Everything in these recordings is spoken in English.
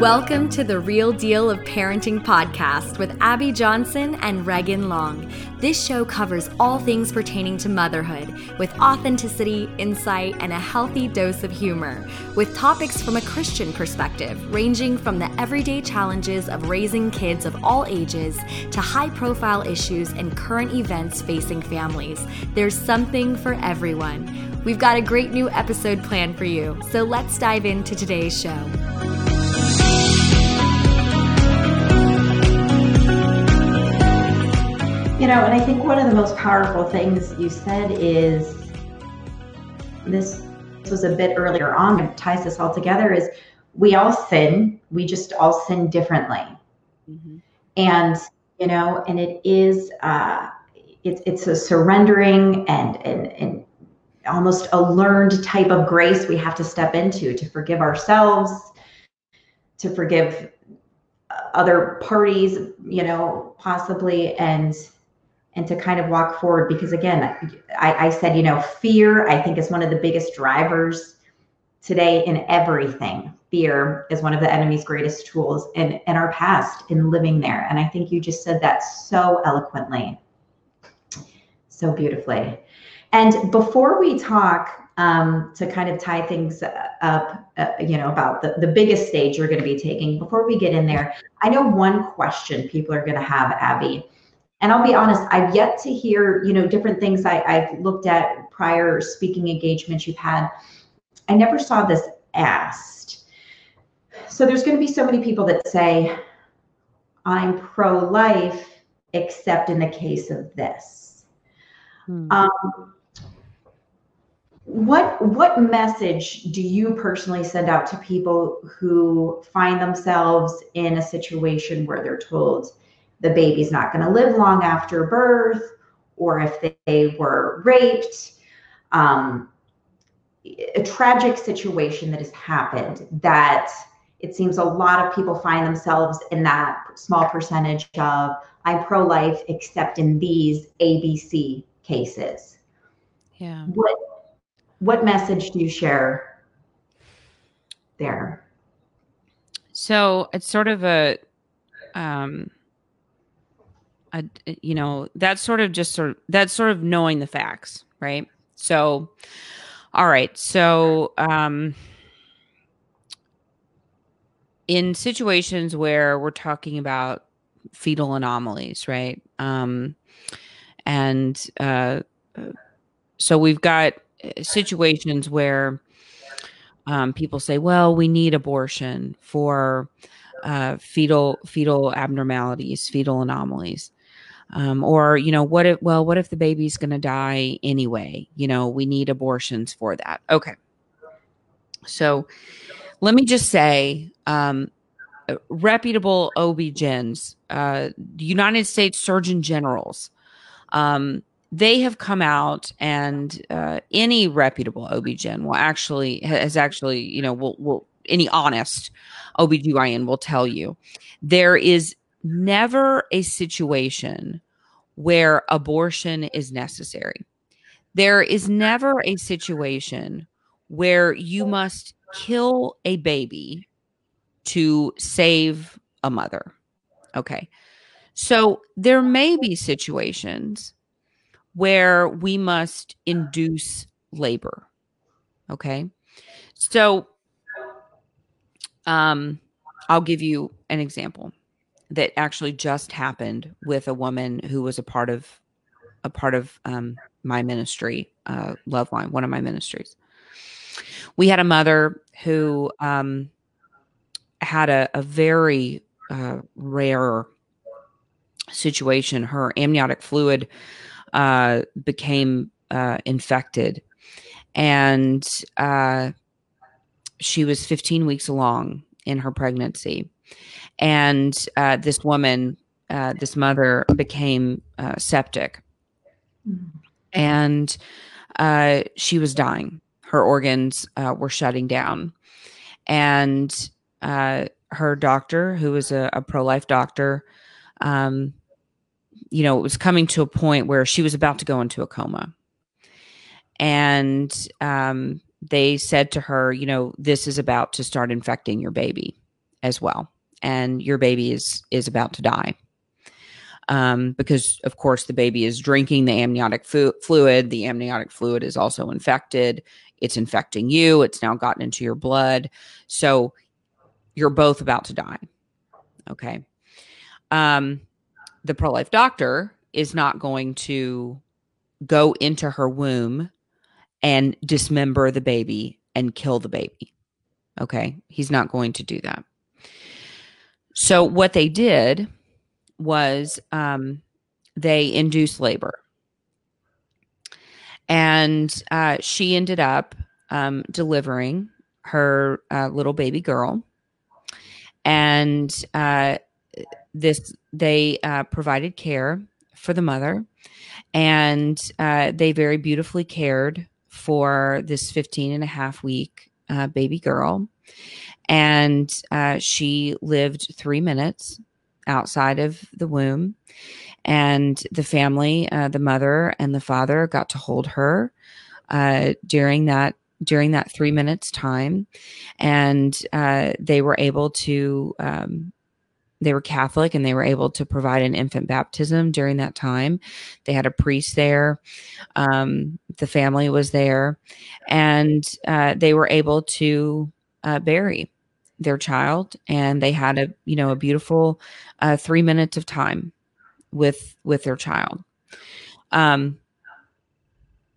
Welcome to the Real Deal of Parenting podcast with Abby Johnson and Regan Long. This show covers all things pertaining to motherhood with authenticity, insight, and a healthy dose of humor, with topics from a Christian perspective, ranging from the everyday challenges of raising kids of all ages to high profile issues and current events facing families. There's something for everyone. We've got a great new episode planned for you, so let's dive into today's show. You know, and I think one of the most powerful things you said is this, this was a bit earlier on, it ties this all together is we all sin, we just all sin differently. Mm-hmm. And, you know, and it is, uh, it's, it's a surrendering and, and, and almost a learned type of grace we have to step into to forgive ourselves, to forgive other parties, you know, possibly, and and to kind of walk forward because again I, I, said you know fear i think is one of the biggest drivers today in everything. Fear is one of the enemy's greatest tools in in our past in living there. And i think you just said that so eloquently. So beautifully. And before we talk um, to kind of tie things up, uh, you know, about the, the biggest stage you're going to be taking, before we get in there, I know one question people are going to have, Abby, and I'll be honest, I've yet to hear, you know, different things I, I've looked at prior speaking engagements you've had. I never saw this asked. So there's going to be so many people that say, I'm pro life, except in the case of this. Hmm. Um, what what message do you personally send out to people who find themselves in a situation where they're told the baby's not going to live long after birth, or if they were raped. Um, a tragic situation that has happened that it seems a lot of people find themselves in that small percentage of I'm pro life, except in these ABC cases. Yeah. What what message do you share there? So it's sort of a um a, you know, that's sort of just sort of that's sort of knowing the facts, right? So, all right. So, um, in situations where we're talking about fetal anomalies, right? Um, and uh, so we've got uh, situations where um, people say, "Well, we need abortion for uh, fetal fetal abnormalities, fetal anomalies." Um, or you know what if well what if the baby's going to die anyway? You know we need abortions for that. Okay. So let me just say um, uh, reputable OB-GYNs, uh, United States Surgeon Generals, um, they have come out and uh, any reputable OB-GYN will actually has actually, you know, will will any honest OBGYN will tell you there is never a situation where abortion is necessary. There is never a situation where you must kill a baby to save a mother. Okay. So there may be situations where we must induce labor. Okay. So um I'll give you an example that actually just happened with a woman who was a part of a part of um, my ministry, uh, Love Line, one of my ministries. We had a mother who um, had a, a very uh, rare situation. Her amniotic fluid uh, became uh, infected, and uh, she was 15 weeks along in her pregnancy and uh, this woman, uh, this mother, became uh, septic, and uh, she was dying. Her organs uh, were shutting down, and her doctor, who was a, a pro life doctor, um, you know, it was coming to a point where she was about to go into a coma. And um, they said to her, you know, this is about to start infecting your baby as well, and your baby is is about to die. Um, because of course the baby is drinking the amniotic fu- fluid. The amniotic fluid is also infected. It's infecting you. It's now gotten into your blood. So you're both about to die. Okay. Um, the pro life doctor is not going to go into her womb and dismember the baby and kill the baby. Okay. He's not going to do that. So, what they did was um, they induced labor. And uh, she ended up um, delivering her uh, little baby girl. And uh, this, they uh, provided care for the mother. And uh, they very beautifully cared for this 15 and a half week uh, baby girl. And she lived three minutes outside of the womb. And the family, uh, the mother and the father, got to hold her uh, during that during that three minutes time, and uh, they were able to. Um, they were Catholic and they were able to provide an infant baptism during that time. They had a priest there. Um, the family was there, and uh, they were able to uh, bury their child and they had a you know a beautiful uh, three minutes of time with with their child. Um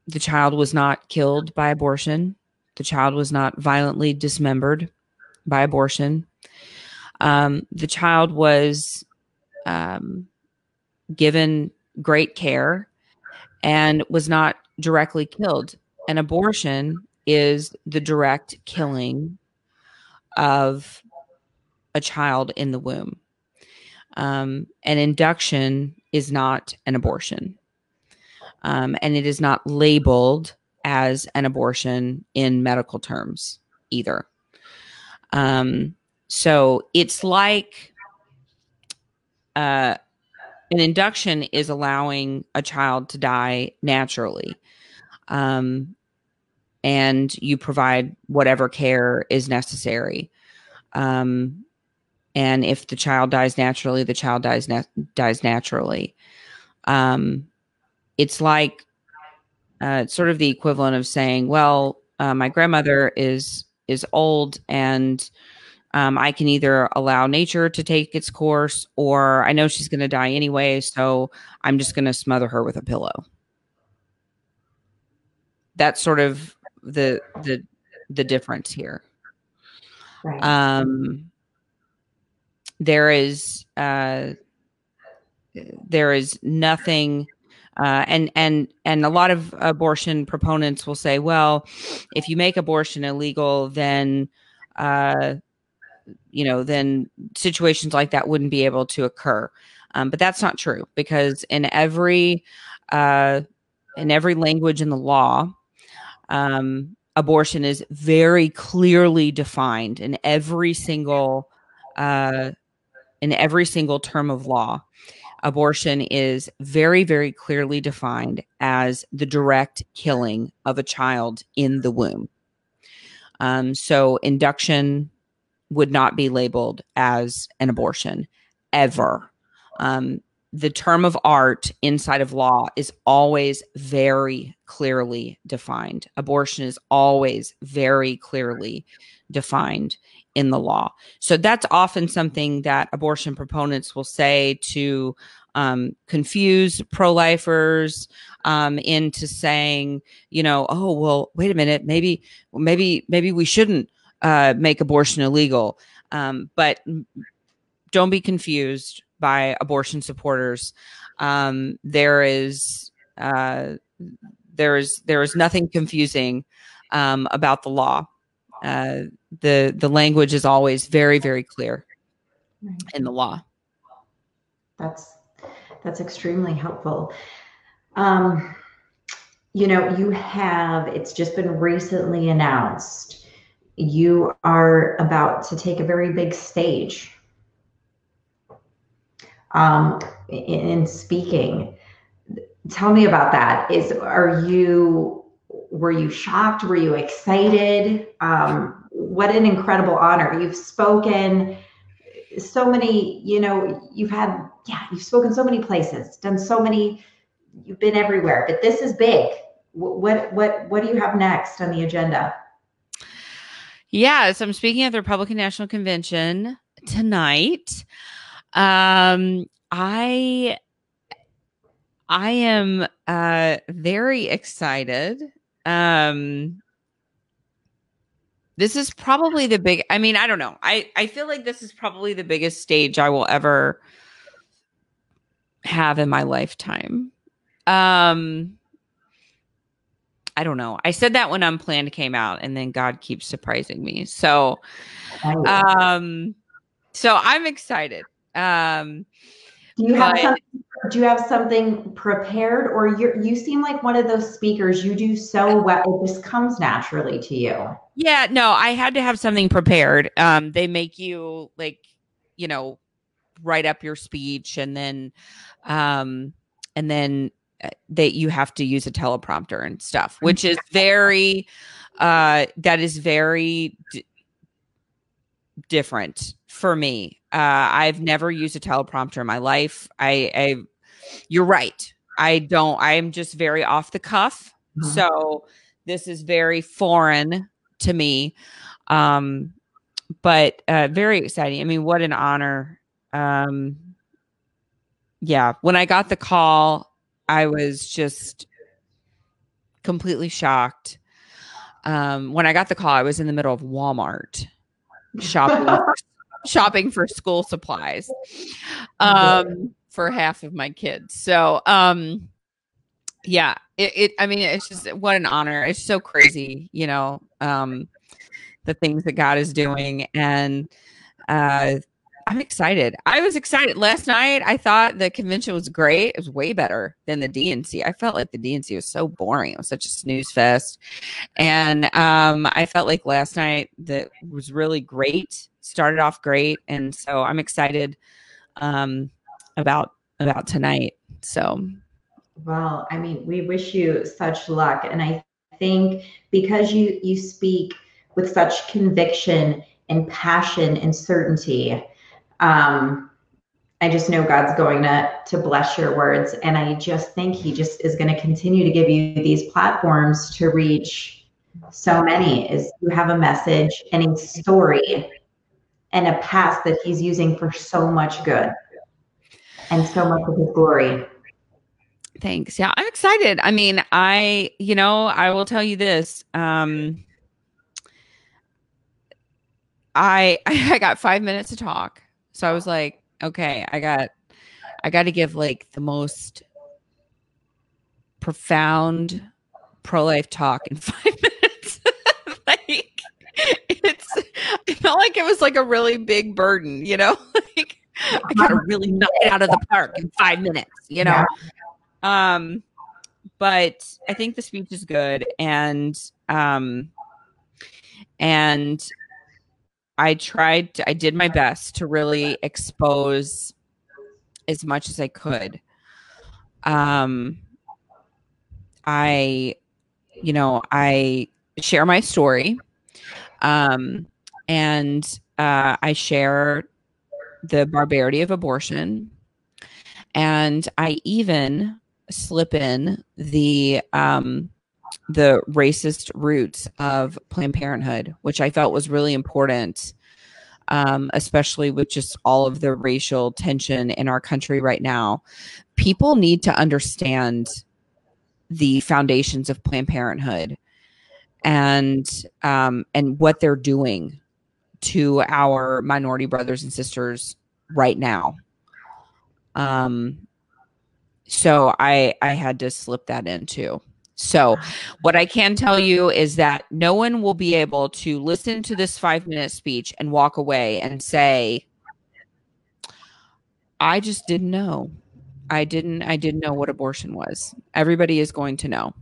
the child was not killed by abortion. The child was not violently dismembered by abortion. Um the child was um given great care and was not directly killed. An abortion is the direct killing of a child in the womb. Um, an induction is not an abortion. Um, and it is not labeled as an abortion in medical terms either. Um, so it's like uh, an induction is allowing a child to die naturally. Um, and you provide whatever care is necessary. Um, and if the child dies naturally, the child dies na- dies naturally. Um, it's like uh, it's sort of the equivalent of saying, "Well, uh, my grandmother is is old, and um, I can either allow nature to take its course, or I know she's going to die anyway, so I'm just going to smother her with a pillow." That's sort of the the the difference here. Right. Um, there is uh, there is nothing. Uh, and and and a lot of abortion proponents will say, well, if you make abortion illegal, then uh, you know, then situations like that wouldn't be able to occur. Um, but that's not true because in every uh, in every language in the law, um, abortion is very clearly defined in every single uh, in every single term of law. Abortion is very, very clearly defined as the direct killing of a child in the womb. Um, so, induction would not be labeled as an abortion ever. Um, the term of art inside of law is always very clearly defined. Abortion is always very clearly defined in the law. So that's often something that abortion proponents will say to um, confuse pro lifers um, into saying, you know, oh, well, wait a minute, maybe, maybe, maybe we shouldn't uh, make abortion illegal. Um, but don't be confused by abortion supporters. Um, there is uh, there is there is nothing confusing um, about the law. Uh, the the language is always very very clear in the law. That's that's extremely helpful. Um, you know, you have it's just been recently announced you are about to take a very big stage um, in, in speaking. Tell me about that. Is are you were you shocked? Were you excited? Um, what an incredible honor. You've spoken so many, you know, you've had, yeah, you've spoken so many places, done so many, you've been everywhere, but this is big. What, what, what do you have next on the agenda? Yeah, so I'm speaking at the Republican National Convention tonight. Um, I I am uh very excited. Um this is probably the big I mean, I don't know. I I feel like this is probably the biggest stage I will ever have in my lifetime. Um I don't know. I said that when Unplanned came out and then God keeps surprising me. So oh. um so I'm excited. Um do you have but, do you have something prepared or you you seem like one of those speakers you do so well it just comes naturally to you. Yeah no i had to have something prepared um they make you like you know write up your speech and then um and then uh, that you have to use a teleprompter and stuff which is very uh that is very d- different for me uh, I've never used a teleprompter in my life. I, I, you're right. I don't. I'm just very off the cuff. Mm-hmm. So this is very foreign to me. Um, but uh, very exciting. I mean, what an honor. Um, yeah, when I got the call, I was just completely shocked. Um, when I got the call, I was in the middle of Walmart shopping shopping for school supplies um, for half of my kids. So, um, yeah, it, it, I mean, it's just what an honor. It's so crazy, you know, um, the things that God is doing. And, uh, I'm excited. I was excited last night. I thought the convention was great. It was way better than the DNC. I felt like the DNC was so boring. It was such a snooze fest, and um, I felt like last night that was really great started off great, and so I'm excited um, about about tonight. So, well, I mean, we wish you such luck, and I think because you you speak with such conviction and passion and certainty. Um, I just know God's going to to bless your words, and I just think He just is going to continue to give you these platforms to reach so many. Is you have a message and a story and a past that he's using for so much good and so much of his glory. Thanks. Yeah, I'm excited. I mean, I, you know, I will tell you this. Um I I got 5 minutes to talk. So I was like, okay, I got I got to give like the most profound pro-life talk in 5 minutes. like it's I felt like it was like a really big burden, you know? like I gotta really knock it out of the park in five minutes, you know? Yeah. Um but I think the speech is good and um and I tried to, I did my best to really expose as much as I could. Um I you know, I share my story um, and uh, I share the barbarity of abortion. And I even slip in the um, the racist roots of Planned Parenthood, which I felt was really important, um, especially with just all of the racial tension in our country right now. People need to understand the foundations of Planned Parenthood and um, and what they're doing to our minority brothers and sisters right now. Um, so I I had to slip that in too. So what I can tell you is that no one will be able to listen to this five minute speech and walk away and say, I just didn't know. I didn't I didn't know what abortion was. Everybody is going to know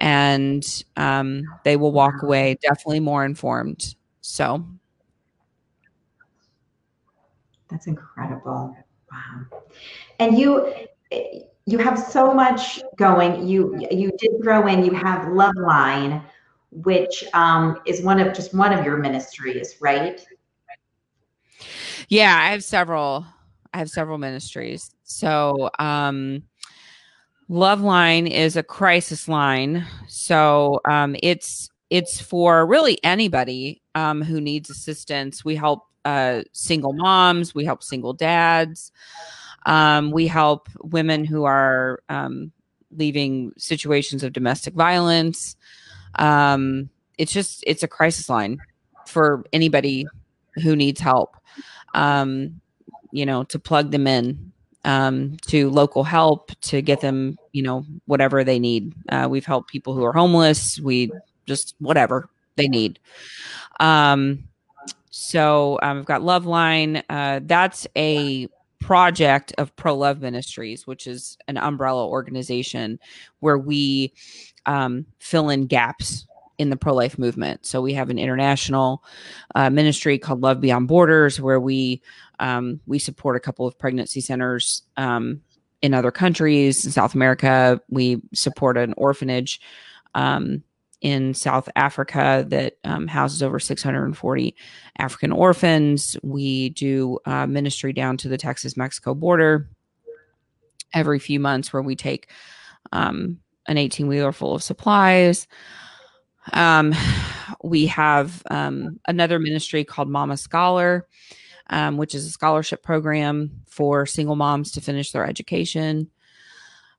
and um, they will walk away definitely more informed. So that's incredible. Wow. And you, you have so much going. You you did throw in. You have Love Line, which um, is one of just one of your ministries, right? Yeah, I have several. I have several ministries. So, um, Love Line is a crisis line. So, um, it's it's for really anybody um, who needs assistance. We help uh, single moms. We help single dads. Um, we help women who are um, leaving situations of domestic violence. Um, it's just it's a crisis line for anybody who needs help. Um, you know, to plug them in um, to local help to get them, you know, whatever they need. Uh, we've helped people who are homeless. We just whatever they need. Um, so um, I've got Loveline. Uh, that's a project of Pro Love Ministries, which is an umbrella organization where we um, fill in gaps in the pro life movement. So we have an international uh, ministry called Love Beyond Borders, where we um, we support a couple of pregnancy centers um, in other countries in South America. We support an orphanage um, in South Africa that um, houses over 640 African orphans. We do uh, ministry down to the Texas Mexico border every few months where we take um, an 18 wheeler full of supplies. Um, we have um, another ministry called Mama Scholar, um, which is a scholarship program for single moms to finish their education.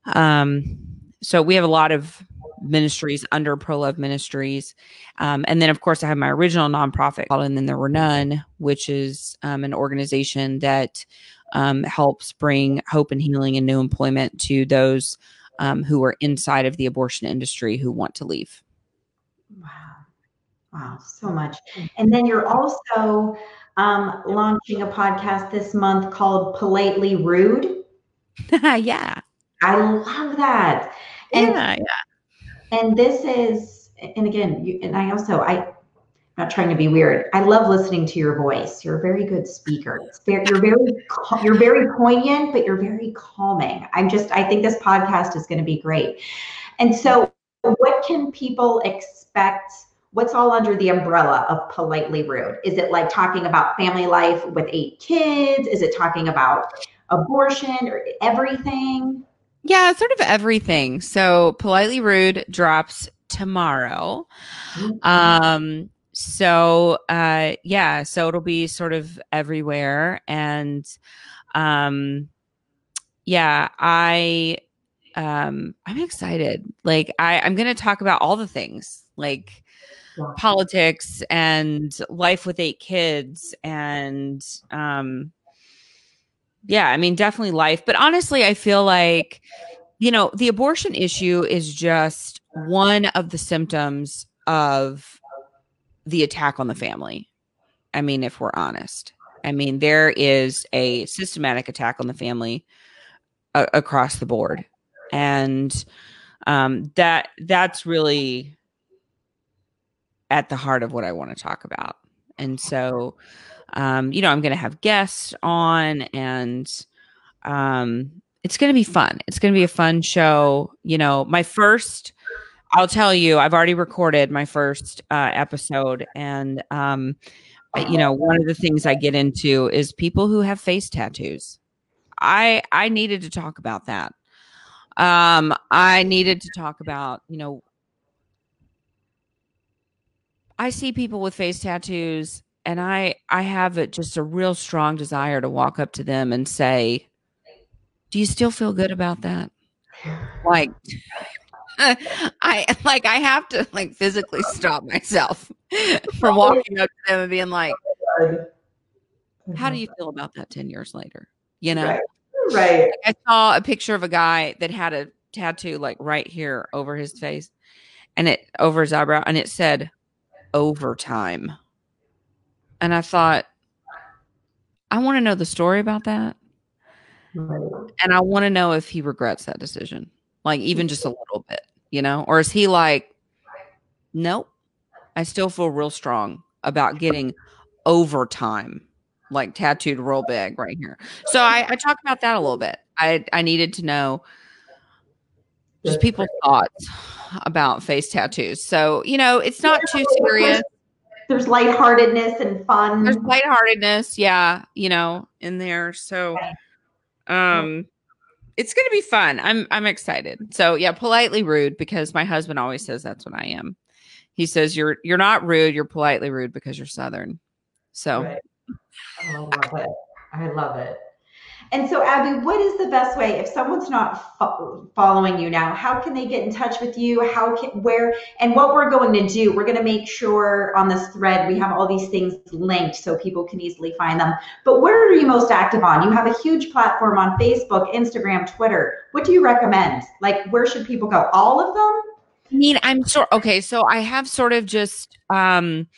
Um, so we have a lot of ministries under Pro Love Ministries. Um, and then, of course, I have my original nonprofit called And Then There Were None, which is um, an organization that um, helps bring hope and healing and new employment to those um, who are inside of the abortion industry who want to leave. Wow. Wow, so much. And then you're also um, launching a podcast this month called Politely Rude. yeah. I love that. And, yeah, yeah. And this is, and again, you, and I also, i am not trying to be weird. I love listening to your voice. You're a very good speaker. Very, you're very you're very poignant, but you're very calming. I'm just I think this podcast is going to be great. And so, what can people expect? What's all under the umbrella of politely rude? Is it like talking about family life with eight kids? Is it talking about abortion or everything? Yeah, sort of everything. So, politely rude drops tomorrow. Um so uh yeah so it'll be sort of everywhere and um yeah i um i'm excited like i i'm gonna talk about all the things like politics and life with eight kids and um yeah i mean definitely life but honestly i feel like you know the abortion issue is just one of the symptoms of the attack on the family. I mean, if we're honest, I mean, there is a systematic attack on the family uh, across the board. And um, that that's really at the heart of what I want to talk about. And so, um, you know, I'm going to have guests on and um, it's going to be fun. It's going to be a fun show. You know, my first I'll tell you, I've already recorded my first uh, episode, and um, you know, one of the things I get into is people who have face tattoos. I I needed to talk about that. Um, I needed to talk about, you know, I see people with face tattoos, and I I have a, just a real strong desire to walk up to them and say, "Do you still feel good about that?" Like I like I have to like physically stop myself from walking up to them and being like, "How do you feel about that ten years later?" You know, right? right. I saw a picture of a guy that had a tattoo like right here over his face, and it over his eyebrow, and it said "overtime," and I thought, I want to know the story about that, and I want to know if he regrets that decision like even just a little bit, you know? Or is he like, nope, I still feel real strong about getting overtime, like tattooed real big right here. So I, I talk about that a little bit. I, I needed to know just people's thoughts about face tattoos. So, you know, it's not too serious. There's lightheartedness and fun. There's lightheartedness, yeah, you know, in there. So um it's gonna be fun. I'm I'm excited. So yeah, politely rude because my husband always says that's what I am. He says you're you're not rude, you're politely rude because you're southern. So Right. I love it. I love it. And so, Abby, what is the best way if someone's not fo- following you now? How can they get in touch with you? How can where and what we're going to do? We're going to make sure on this thread we have all these things linked so people can easily find them. But where are you most active on? You have a huge platform on Facebook, Instagram, Twitter. What do you recommend? Like, where should people go? All of them? I mean, I'm sure. okay, so I have sort of just um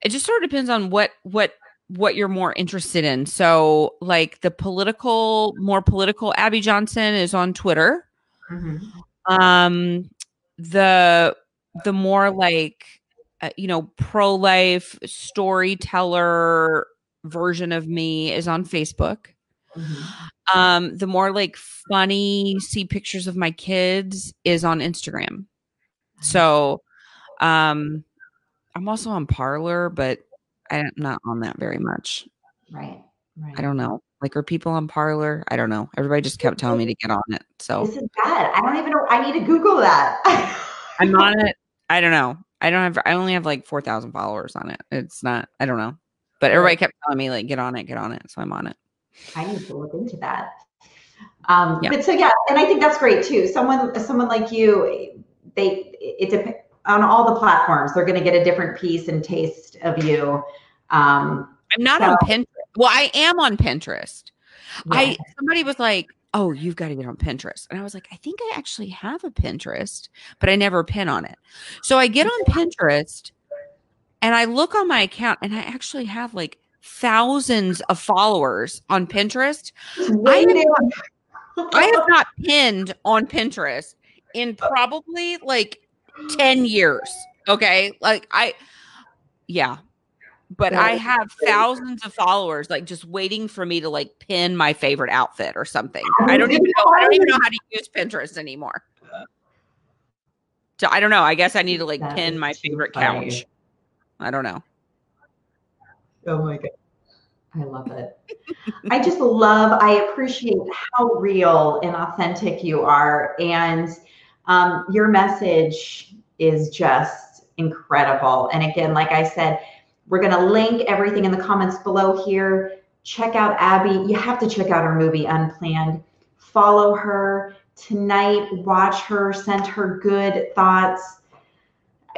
it just sort of depends on what what what you're more interested in. So, like the political, more political Abby Johnson is on Twitter. Um the the more like uh, you know, pro-life storyteller version of me is on Facebook. Um the more like funny see pictures of my kids is on Instagram. So, um, I'm also on Parler, but I'm not on that very much. Right. Right. I don't know. Like, are people on Parler? I don't know. Everybody just kept telling me to get on it. So This is bad. I don't even know. I need to Google that. I'm on it. I don't know. I don't have, I only have like 4,000 followers on it. It's not, I don't know. But everybody kept telling me, like, get on it, get on it. So I'm on it. I need to look into that. Um, Yeah. But so yeah, and I think that's great too. Someone, someone like you, they it depends on all the platforms. They're going to get a different piece and taste of you. Um, I'm not on Pinterest. Well, I am on Pinterest. yeah. I somebody was like, "Oh, you've got to get on Pinterest," and I was like, "I think I actually have a Pinterest, but I never pin on it." So I get on Pinterest, and I look on my account, and I actually have like thousands of followers on Pinterest. I-. I have not pinned on Pinterest in probably like ten years. Okay, like I, yeah. But I have thousands of followers, like just waiting for me to like pin my favorite outfit or something. I don't even know. I don't even know how to use Pinterest anymore. So I don't know. I guess I need to like pin my favorite couch. I don't know. Oh my god. I love it. I just love, I appreciate how real and authentic you are. And um, your message is just incredible. And again, like I said, we're going to link everything in the comments below here. Check out Abby. You have to check out her movie, Unplanned. Follow her tonight. Watch her. Send her good thoughts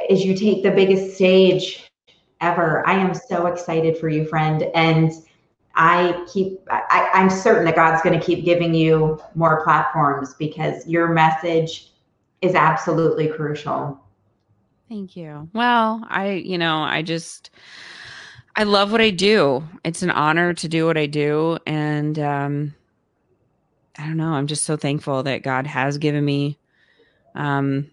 as you take the biggest stage ever. I am so excited for you, friend. And I keep, I, I'm certain that God's going to keep giving you more platforms because your message is absolutely crucial. Thank you. Well, I, you know, I just, I love what I do. It's an honor to do what I do. And, um, I don't know. I'm just so thankful that God has given me, um,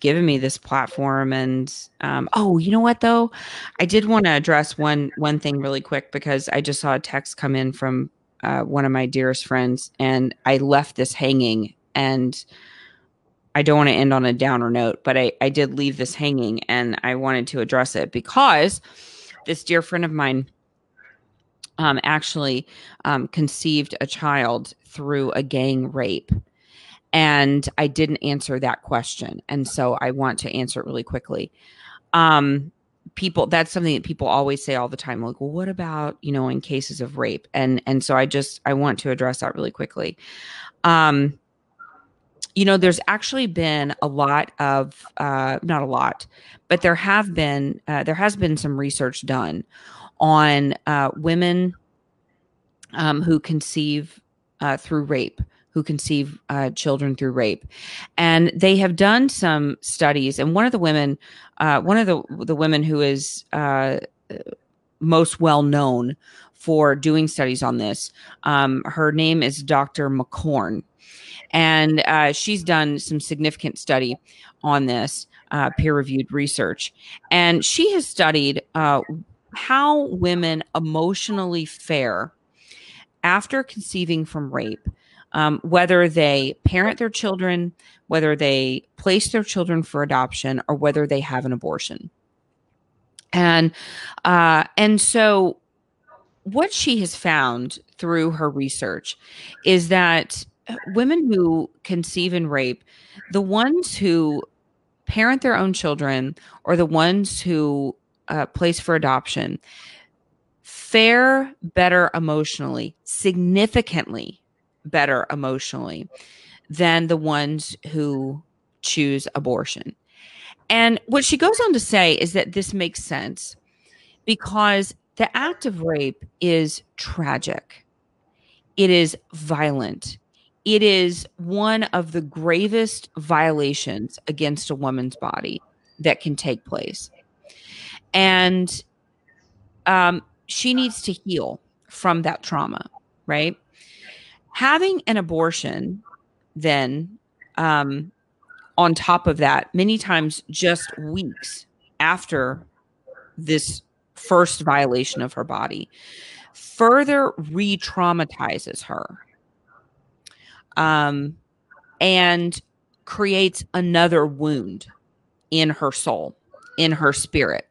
given me this platform. And, um, oh, you know what though? I did want to address one, one thing really quick because I just saw a text come in from, uh, one of my dearest friends and I left this hanging and, I don't want to end on a downer note, but I, I did leave this hanging and I wanted to address it because this dear friend of mine um, actually um, conceived a child through a gang rape. And I didn't answer that question. And so I want to answer it really quickly. Um, people that's something that people always say all the time like well what about you know in cases of rape and and so i just i want to address that really quickly um you know there's actually been a lot of uh, not a lot but there have been uh, there has been some research done on uh, women um, who conceive uh, through rape who conceive uh, children through rape. And they have done some studies and one of the women uh, one of the the women who is most well known for doing studies on this um, her name is dr mccorn and uh, she's done some significant study on this uh, peer-reviewed research and she has studied uh, how women emotionally fare after conceiving from rape um, whether they parent their children, whether they place their children for adoption, or whether they have an abortion. And uh, and so, what she has found through her research is that women who conceive and rape, the ones who parent their own children or the ones who uh, place for adoption, fare better emotionally, significantly better emotionally than the ones who choose abortion. And what she goes on to say is that this makes sense because the act of rape is tragic, it is violent, it is one of the gravest violations against a woman's body that can take place. And um, she needs to heal from that trauma, right? Having an abortion, then, um, on top of that, many times just weeks after this first violation of her body, further re traumatizes her um, and creates another wound in her soul in her spirit.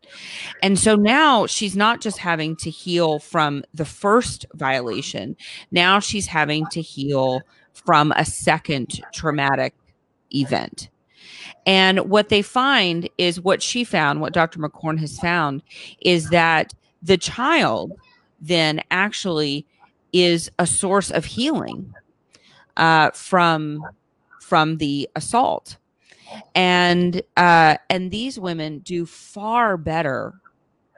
And so now she's not just having to heal from the first violation, now she's having to heal from a second traumatic event. And what they find is what she found, what Dr. McCorn has found, is that the child then actually is a source of healing uh, from from the assault. And uh, and these women do far better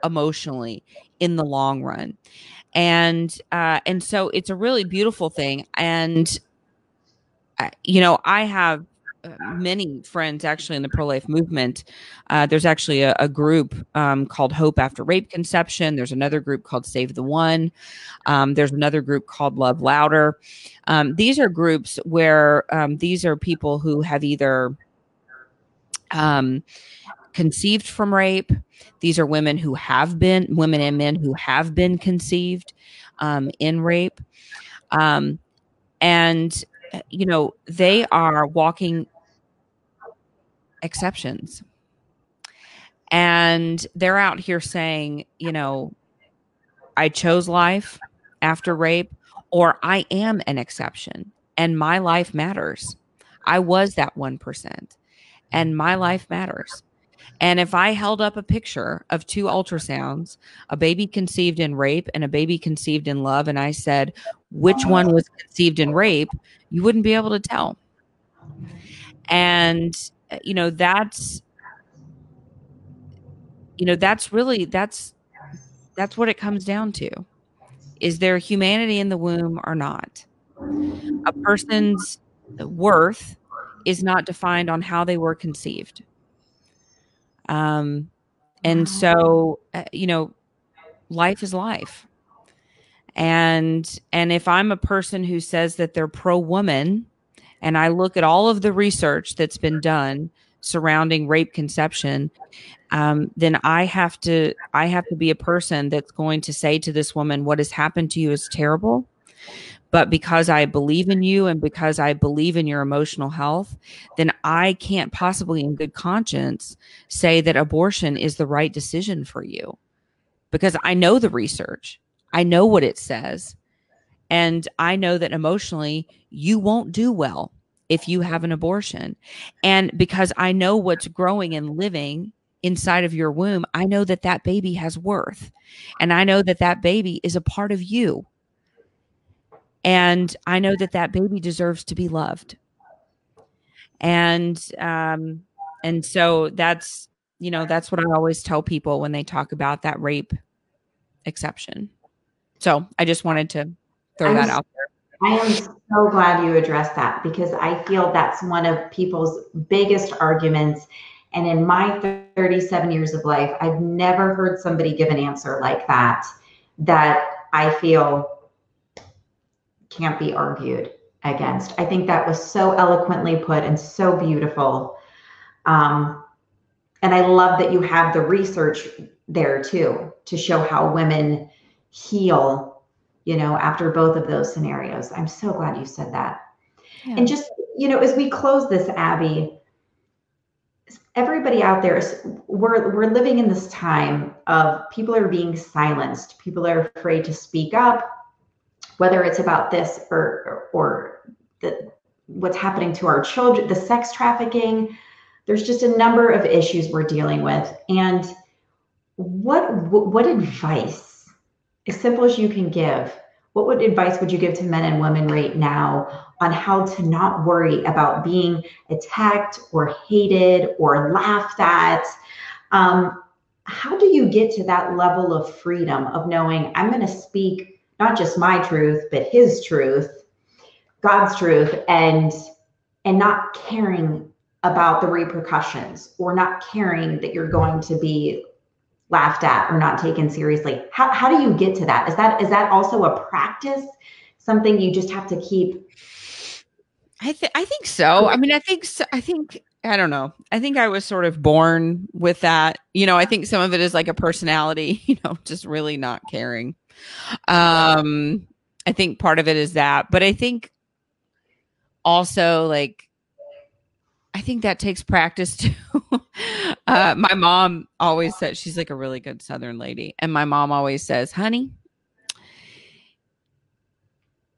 emotionally in the long run. And uh, and so it's a really beautiful thing. And uh, you know i have many friends actually in the pro-life movement uh, there's actually a, a group um, called hope after rape conception there's another group called save the one um, there's another group called love louder um, these are groups where um, these are people who have either um, conceived from rape. These are women who have been, women and men who have been conceived um, in rape. And, you know, they are walking exceptions. And they're out here saying, you know, I chose life after rape, or I am an exception and my life matters. I was that 1% and my life matters. And if I held up a picture of two ultrasounds, a baby conceived in rape and a baby conceived in love, and I said, which one was conceived in rape, you wouldn't be able to tell. And, you know, that's, you know, that's really, that's, that's what it comes down to. Is there humanity in the womb or not? A person's worth is not defined on how they were conceived. Um, and so, uh, you know, life is life. And and if I'm a person who says that they're pro woman, and I look at all of the research that's been done surrounding rape conception, um, then I have to I have to be a person that's going to say to this woman, "What has happened to you is terrible." But because I believe in you and because I believe in your emotional health, then I can't possibly, in good conscience, say that abortion is the right decision for you because I know the research, I know what it says. And I know that emotionally, you won't do well if you have an abortion. And because I know what's growing and living inside of your womb, I know that that baby has worth. And I know that that baby is a part of you. And I know that that baby deserves to be loved. And, um, and so that's, you know, that's what I always tell people when they talk about that rape exception. So I just wanted to throw I'm, that out there. I am so glad you addressed that because I feel that's one of people's biggest arguments. And in my 37 years of life, I've never heard somebody give an answer like that, that I feel can't be argued against. I think that was so eloquently put and so beautiful. Um, and I love that you have the research there too to show how women heal, you know, after both of those scenarios. I'm so glad you said that. Yeah. And just, you know, as we close this, Abby, everybody out there is we're we're living in this time of people are being silenced people are afraid to speak up whether it's about this or or the what's happening to our children the sex trafficking there's just a number of issues we're dealing with and what what advice as simple as you can give what would advice would you give to men and women right now on how to not worry about being attacked or hated or laughed at? Um, how do you get to that level of freedom of knowing i'm going to speak not just my truth but his truth god's truth and and not caring about the repercussions or not caring that you're going to be laughed at or not taken seriously. How, how do you get to that? Is that is that also a practice? Something you just have to keep? I think i think so. I mean i think so, i think i don't know. I think i was sort of born with that. You know i think some of it is like a personality you know just really not caring. Um i think part of it is that but i think also like I think that takes practice too. uh, my mom always says she's like a really good Southern lady, and my mom always says, "Honey,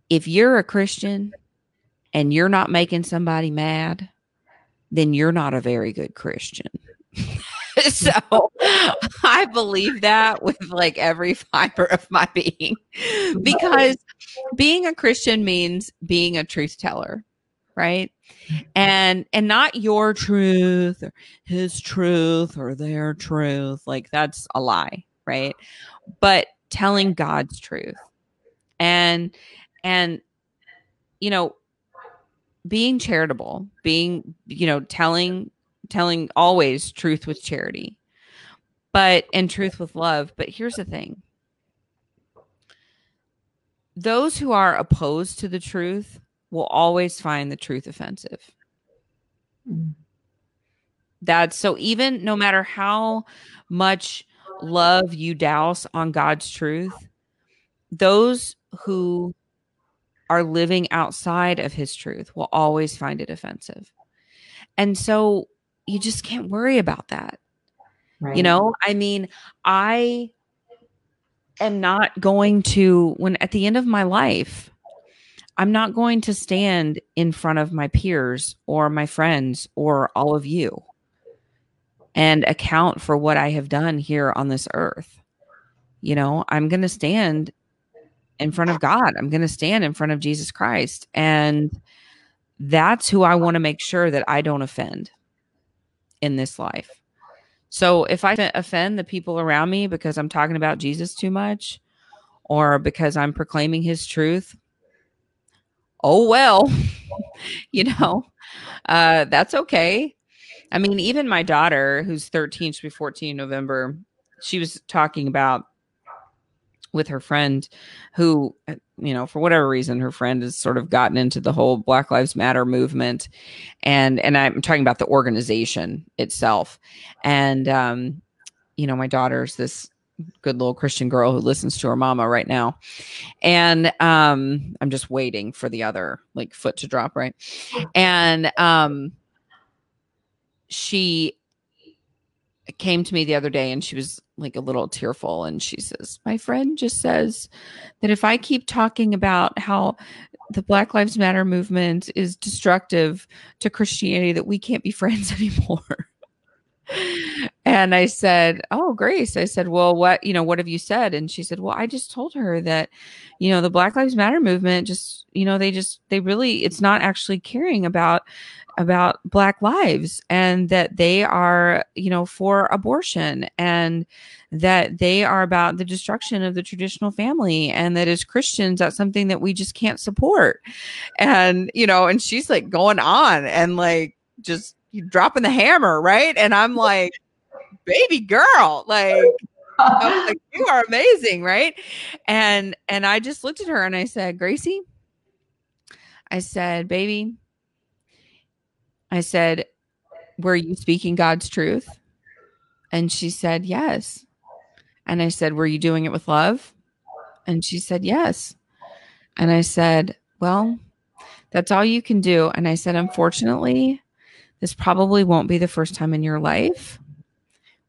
if you're a Christian and you're not making somebody mad, then you're not a very good Christian." so I believe that with like every fiber of my being because being a Christian means being a truth teller right and and not your truth or his truth or their truth. Like that's a lie right? But telling god's truth. And and you know being charitable being you know telling telling always truth with charity but and truth with love. But here's the thing. Those who are opposed to the truth will always find the truth offensive. Mm. That's so even no matter how much love you douse on God's truth, those who are living outside of his truth will always find it offensive. And so you just can't worry about that. Right. You know, I mean, I am not going to when at the end of my life I'm not going to stand in front of my peers or my friends or all of you and account for what I have done here on this earth. You know, I'm going to stand in front of God. I'm going to stand in front of Jesus Christ. And that's who I want to make sure that I don't offend in this life. So if I offend the people around me because I'm talking about Jesus too much or because I'm proclaiming his truth, oh well you know uh that's okay. I mean even my daughter who's 13 she'll be 14 in november she was talking about with her friend who you know for whatever reason her friend has sort of gotten into the whole black lives matter movement. And and i'm talking about the organization itself. And um you know my daughter's this good little Christian girl who listens to her mama right now. And um I'm just waiting for the other like foot to drop, right? And um she came to me the other day and she was like a little tearful and she says, "My friend just says that if I keep talking about how the Black Lives Matter movement is destructive to Christianity that we can't be friends anymore." And I said, "Oh, Grace." I said, "Well, what, you know, what have you said?" And she said, "Well, I just told her that, you know, the Black Lives Matter movement just, you know, they just they really it's not actually caring about about black lives and that they are, you know, for abortion and that they are about the destruction of the traditional family and that as Christians that's something that we just can't support." And, you know, and she's like going on and like just dropping the hammer, right? And I'm like, baby girl, like, like, you are amazing, right? And and I just looked at her and I said, Gracie, I said, baby, I said, were you speaking God's truth? And she said, yes. And I said, were you doing it with love? And she said, yes. And I said, well, That's all you can do. And I said, unfortunately, this probably won't be the first time in your life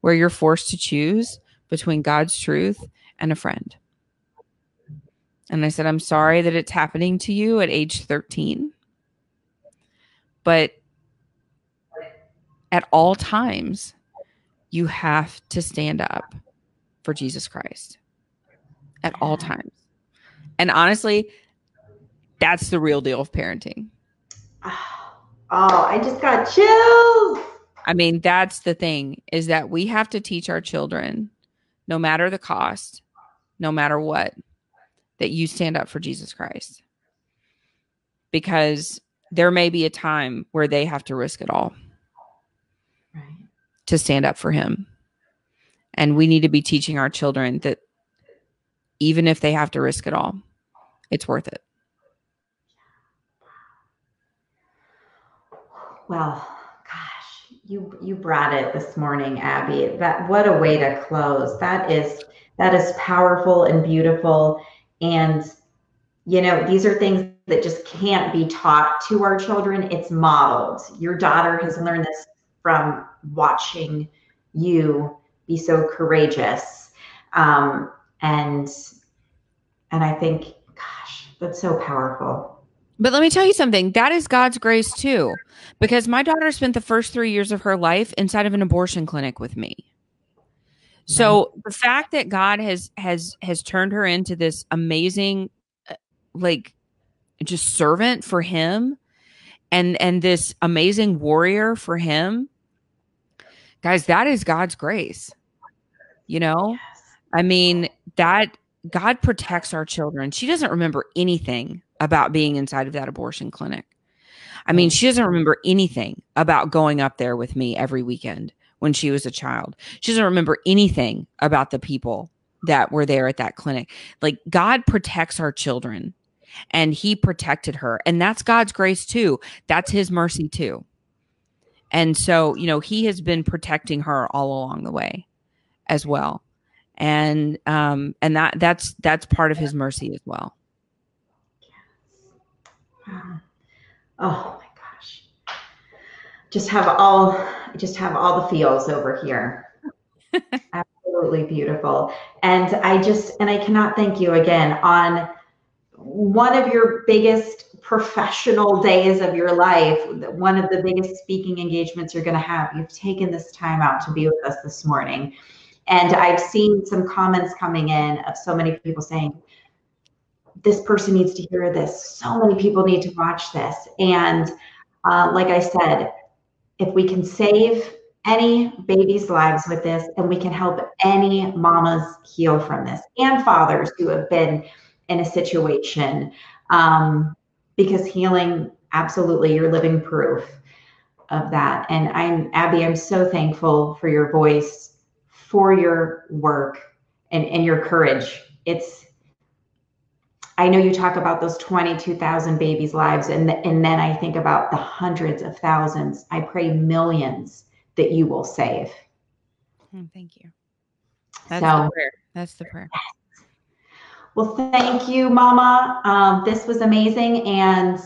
where you're forced to choose between God's truth and a friend. And I said, I'm sorry that it's happening to you at age 13. But at all times, you have to stand up for Jesus Christ at all times. And honestly, that's the real deal of parenting. Oh, I just got chills. I mean, that's the thing is that we have to teach our children, no matter the cost, no matter what, that you stand up for Jesus Christ. Because there may be a time where they have to risk it all right. to stand up for him. And we need to be teaching our children that even if they have to risk it all, it's worth it. Well, you you brought it this morning, Abby. That what a way to close. That is that is powerful and beautiful and you know, these are things that just can't be taught to our children. It's modeled. Your daughter has learned this from watching you be so courageous. Um, and and I think, gosh, that's so powerful. But let me tell you something. That is God's grace too, because my daughter spent the first three years of her life inside of an abortion clinic with me. So the fact that God has has has turned her into this amazing, uh, like, just servant for Him, and and this amazing warrior for Him, guys, that is God's grace. You know. I mean that God protects our children. She doesn't remember anything about being inside of that abortion clinic. I mean, she doesn't remember anything about going up there with me every weekend when she was a child. She doesn't remember anything about the people that were there at that clinic. Like God protects our children and he protected her. And that's God's grace too. That's his mercy too. And so, you know, he has been protecting her all along the way as well and um and that that's that's part of his mercy as well wow. oh my gosh. Just have all just have all the feels over here. Absolutely beautiful. And i just and i cannot thank you again on one of your biggest professional days of your life one of the biggest speaking engagements you're going to have. You've taken this time out to be with us this morning. And I've seen some comments coming in of so many people saying, this person needs to hear this. So many people need to watch this. And uh, like I said, if we can save any babies' lives with this, and we can help any mamas heal from this, and fathers who have been in a situation, um, because healing, absolutely, you're living proof of that. And I'm Abby. I'm so thankful for your voice for your work and, and your courage. It's I know you talk about those 22,000 babies' lives, and, and then I think about the hundreds of thousands. I pray millions that you will save. Oh, thank you. That's so, the prayer. That's the prayer. Well, thank you, Mama. Um, this was amazing. And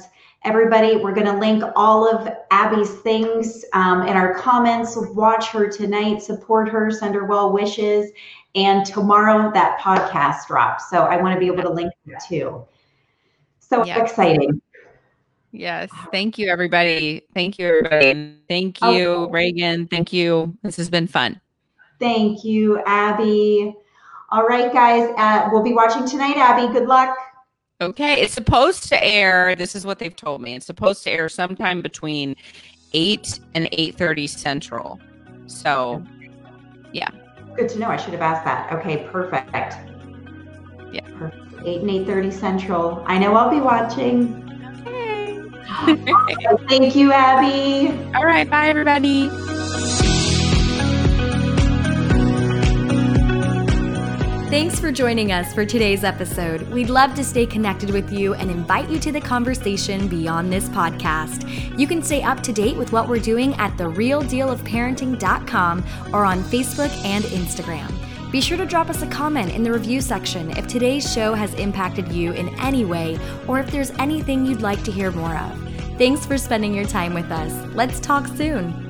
everybody. We're going to link all of Abby's things um, in our comments. Watch her tonight, support her, send her well wishes. And tomorrow that podcast drops. So I want to be able to link it too. So yes. exciting. Yes. Thank you, everybody. Thank you, everybody. Thank you, okay. Regan. Thank you. This has been fun. Thank you, Abby. All right, guys. Uh, we'll be watching tonight, Abby. Good luck. Okay, it's supposed to air. This is what they've told me. It's supposed to air sometime between eight and eight thirty central. So, yeah. Good to know. I should have asked that. Okay, perfect. Yeah, perfect. Eight and eight thirty central. I know I'll be watching. Okay. Thank you, Abby. All right. Bye, everybody. Thanks for joining us for today's episode. We'd love to stay connected with you and invite you to the conversation beyond this podcast. You can stay up to date with what we're doing at therealdealofparenting.com or on Facebook and Instagram. Be sure to drop us a comment in the review section if today's show has impacted you in any way or if there's anything you'd like to hear more of. Thanks for spending your time with us. Let's talk soon.